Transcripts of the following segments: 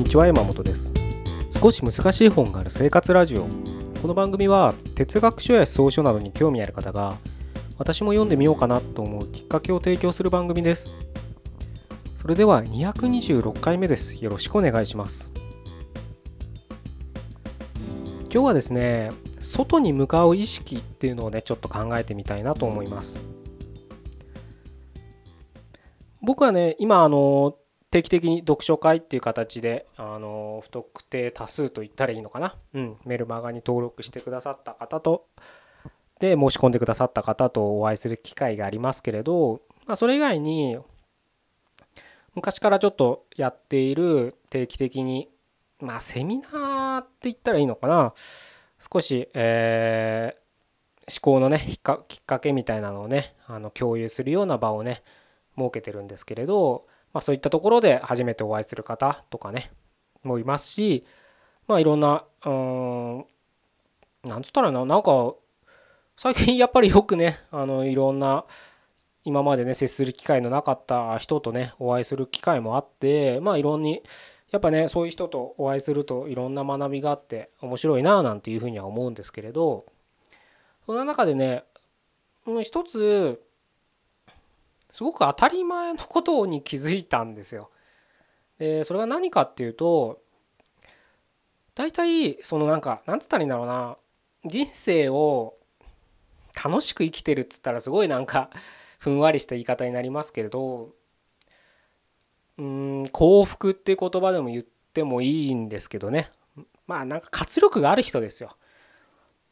こんにちは山本です。少し難しい本がある生活ラジオ。この番組は哲学書や思想書などに興味ある方が私も読んでみようかなと思うきっかけを提供する番組です。それでは226回目です。よろしくお願いします。今日はですね外に向かう意識っていうのをねちょっと考えてみたいなと思います。僕はね今あの定期的に読書会っていう形であの不特定多数と言ったらいいのかな、うん、メルマガに登録してくださった方とで申し込んでくださった方とお会いする機会がありますけれど、まあ、それ以外に昔からちょっとやっている定期的にまあセミナーって言ったらいいのかな。少し、えー、思考のねきっかけみたいなのをねあの共有するような場をね設けてるんですけれど、まあ、そういったところで初めてお会いする方とかねもいますしまあいろんなうんなんつったらななんか最近 やっぱりよくねあのいろんな今までね接する機会のなかった人とねお会いする機会もあってまあいろんにやっぱねそういう人とお会いするといろんな学びがあって面白いなあなんていうふうには思うんですけれどそんな中でね一つすごく当たり前のことに気づいたんですよ。でそれが何かっていうと大体そのなんかなんつったらいいんだろうな人生を楽しく生きてるっつったらすごいなんかふんわりした言い方になりますけれどうん幸福っていう言葉でも言ってもいいんですけどねまあなんか活力がある人ですよ。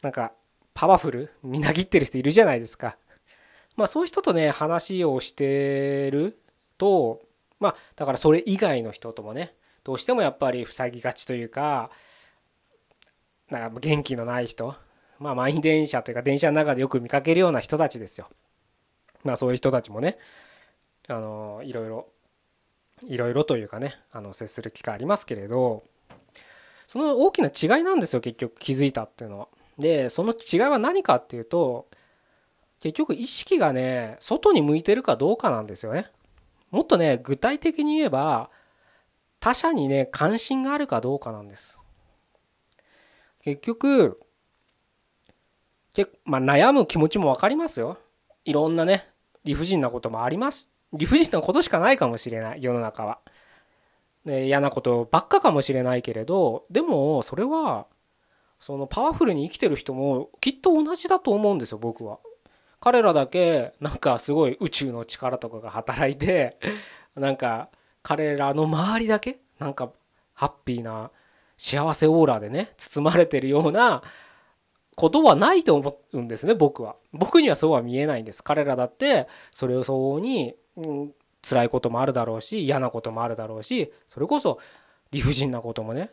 なんかパワフルみなぎってる人いるじゃないですか。まあそういう人とね話をしてるとまあだからそれ以外の人ともねどうしてもやっぱり塞ぎがちというかなんか元気のない人まあ満員電車というか電車の中でよく見かけるような人たちですよ。まあそういう人たちもねあのいろいろいろいろというかねあの接する機会ありますけれどその大きな違いなんですよ結局気づいたっていうのは。でその違いは何かっていうと結局意識がね外に向いてるかどうかなんですよね。もっとね具体的に言えば他者にね関心があるかどうかなんです。結局まあ、悩む気持ちも分かりますよ。いろんなね理不尽なこともあります。理不尽なことしかないかもしれない世の中は。ね、嫌なことばっかかもしれないけれどでもそれはそのパワフルに生きてる人もきっと同じだと思うんですよ僕は。彼らだけなんかすごい宇宙の力とかが働いてなんか彼らの周りだけなんかハッピーな幸せオーラでね包まれてるようなことはないと思うんですね僕は。僕にはそうは見えないんです。彼らだってそれを相応に、うん、辛いこともあるだろうし嫌なこともあるだろうしそれこそ理不尽なこともね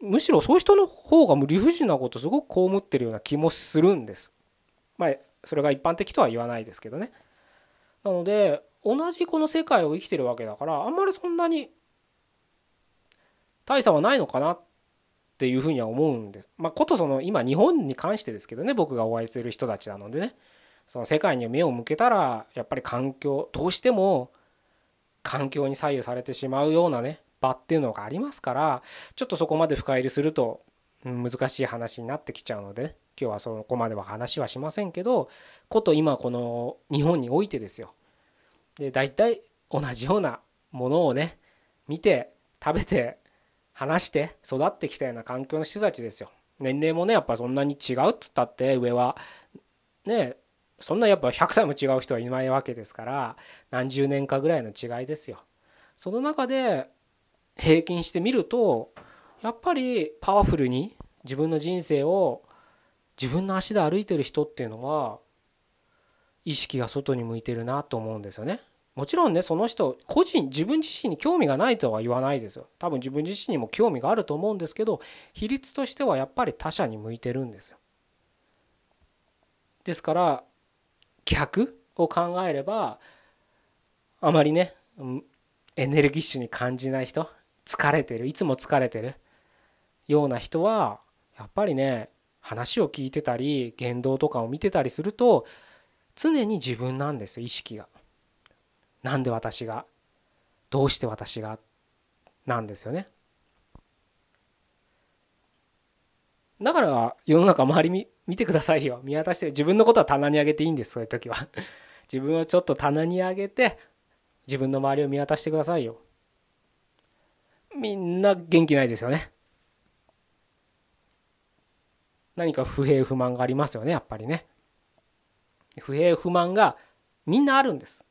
むしろそういう人の方が理不尽なことすごく被ってるような気もするんです。まあそれが一般的とは言わないですけどね。なので同じこの世界を生きてるわけだからあんまりそんなに大差はないのかなっていうふうには思うんです。まあ、ことその今日本に関してですけどね僕がお会いする人たちなのでねその世界に目を向けたらやっぱり環境どうしても環境に左右されてしまうようなね場っていうのがありますからちょっとそこまで深入りすると難しい話になってきちゃうので、ね、今日はそこまでは話はしませんけどこと今この日本においてですよ。で大体同じようなものをね見て食べて話して育ってきたような環境の人たちですよ。年齢もねやっぱそんなに違うっつったって上はねそんなやっぱ100歳も違う人はいないわけですから何十年かぐらいの違いですよ。その中で平均してみるとやっぱりパワフルに自分の人生を自分の足で歩いてる人っていうのは意識が外に向いてるなと思うんですよね。もちろんねその人個人自分自身に興味がないとは言わないですよ。多分自分自身にも興味があると思うんですけど比率としてはやっぱり他者に向いてるんですよ。ですから逆を考えればあまりねエネルギッシュに感じない人疲れてるいつも疲れてるような人はやっぱりね話を聞いてたり言動とかを見てたりすると常に自分なんです意識が。なんで私が？どうして私がなんですよね。だから世の中周り見てくださいよ。見渡して自分のことは棚に上げていいんですそういう時は。自分をちょっと棚に上げて自分の周りを見渡してくださいよ。みんな元気ないですよね。何か不平不満がありますよねやっぱりね。不平不満がみんなあるんです。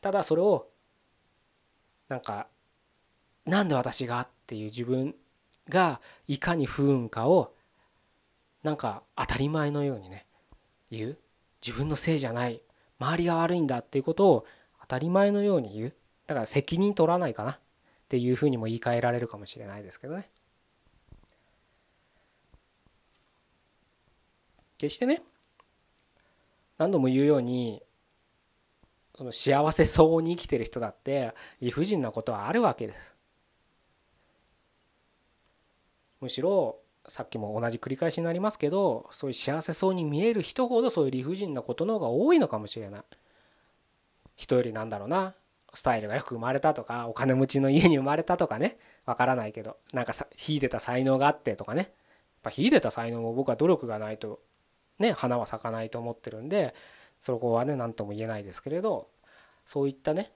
ただそれをなんかなんで私がっていう自分がいかに不運かをなんか当たり前のようにね言う。自分のせいじゃない。周りが悪いんだっていうことを当たり前のように言う。だから責任取らないかなっていうふうにも言い換えられるかもしれないですけどね。決してね何度も言うようにその幸せそうに生きてる人だって理不尽なことはあるわけです。むしろさっきも同じ繰り返しになりますけどそういう幸せそうに見える人ほどそういう理不尽なことの方が多いのかもしれない。人よりなんだろうなスタイルがよく生まれたとかお金持ちの家に生まれたとかねわからないけどなんか秀でた才能があってとかね。やっぱ秀でた才能も僕は努力がないとね花は咲かないと思ってるんでそこはね何とも言えないですけれどそういったね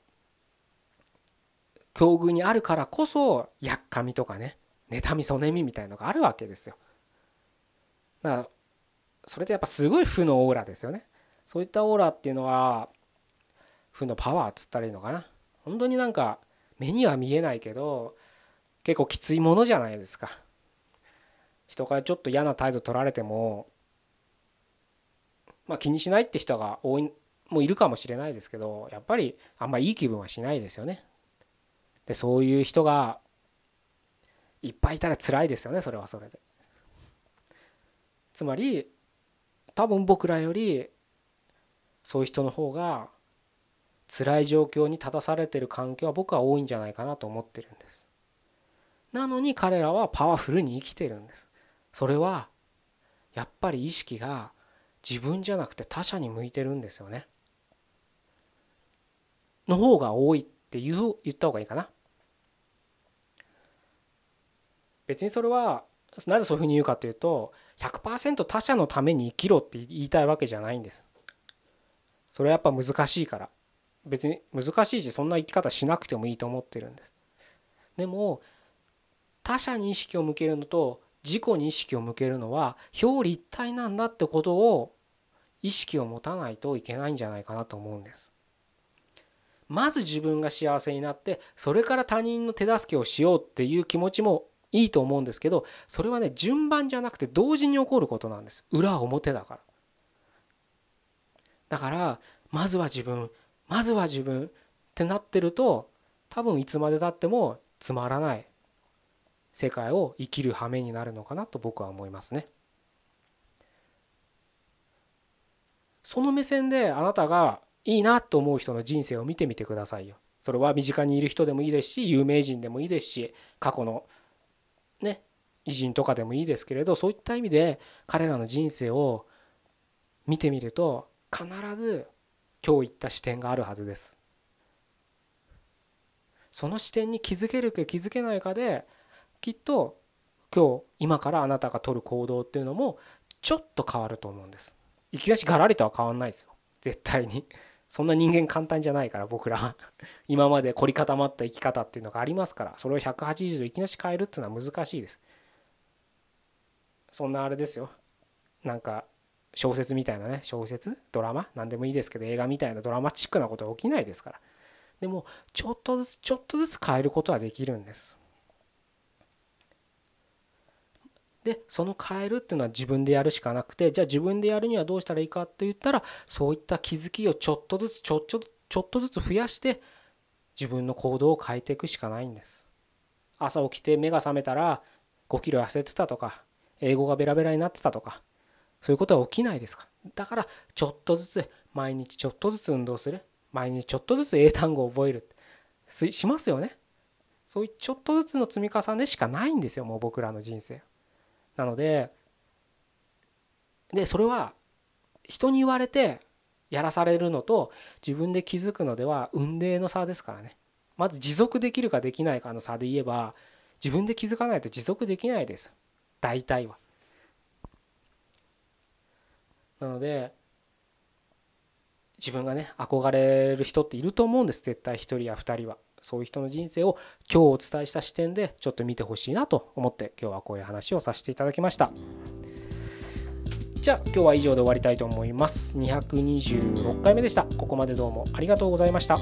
境遇にあるからこそやっかみとかね妬みそねみみたいのがあるわけですよ。だからそれってやっぱすごい負のオーラですよね。そういったオーラっていうのは負のパワーっつったらいいのかな。本当になんか目には見えないけど結構きついものじゃないですか。人からちょっと嫌な態度取られてもまあ気にしないって人が多いもういるかもしれないですけどやっぱりあんまいい気分はしないですよね。でそういう人がいっぱいいたら辛いですよねそれはそれで。つまり多分僕らよりそういう人の方が辛い状況に立たされてる環境は僕は多いんじゃないかなと思ってるんです。なのに彼らはパワフルに生きてるんです。それはやっぱり意識が自分じゃなくて他者に向いてるんですよね。の方が多いって言う言った方がいいかな。別にそれはなぜそういうふうに言うかというと100%他者のために生きろって言いたいわけじゃないんです。それはやっぱ難しいから別に難しいしそんな生き方しなくてもいいと思ってるんです。でも他者に意識を向けるのと自己に意識を向けるのは表裏一体なんだってことを意識を持たないといけないんじゃないかなと思うんです。まず自分が幸せになってそれから他人の手助けをしようっていう気持ちもいいと思うんですけどそれはね順番じゃなくて同時に起こることなんです。裏表だから。だからまずは自分まずは自分ってなってると多分いつまでたってもつまらない世界を生きる羽目になるのかなと僕は思いますね。その目線であなたがいいなと思う人の人生を見てみてくださいよそれは身近にいる人でもいいですし有名人でもいいですし過去のね偉人とかでもいいですけれどそういった意味で彼らの人生を見てみると必ず今日言った視点があるはずです。その視点に気づけるか気づけないかできっと今日今からあなたが取る行動っていうのもちょっと変わると思うんです。いきなしガラリとは変わんないですよ。絶対に。そんな人間簡単じゃないから僕らは。今まで凝り固まった生き方っていうのがありますからそれを180度いきなし変えるっていうのは難しいです。そんなあれですよ。なんか小説みたいなね小説？ドラマ？何でもいいですけど映画みたいなドラマチックなことは起きないですから。でもちょっとずつちょっとずつ変えることはできるんです。でその変えるっていうのは自分でやるしかなくてじゃあ自分でやるにはどうしたらいいかって言ったらそういった気づきをちょっとずつちょちょちょっとずつ増やして自分の行動を変えていくしかないんです。朝起きて目が覚めたら5キロ痩せてたとか英語がベラベラになってたとかそういうことは起きないですから。だからちょっとずつ毎日ちょっとずつ運動する。毎日ちょっとずつ英単語を覚えるしますよね。そういうちょっとずつの積み重ねしかないんですよもう僕らの人生。なのででそれは人に言われてやらされるのと自分で気づくのでは運命の差ですからね。まず持続できるかできないかの差で言えば自分で気づかないと持続できないです。大体は。なので自分がね憧れる人っていると思うんです。絶対1人や2人は。そういう人の人生を今日お伝えした視点でちょっと見てほしいなと思って今日はこういう話をさせていただきました。じゃあ今日は以上で終わりたいと思います。226回目でした。ここまでどうもありがとうございました。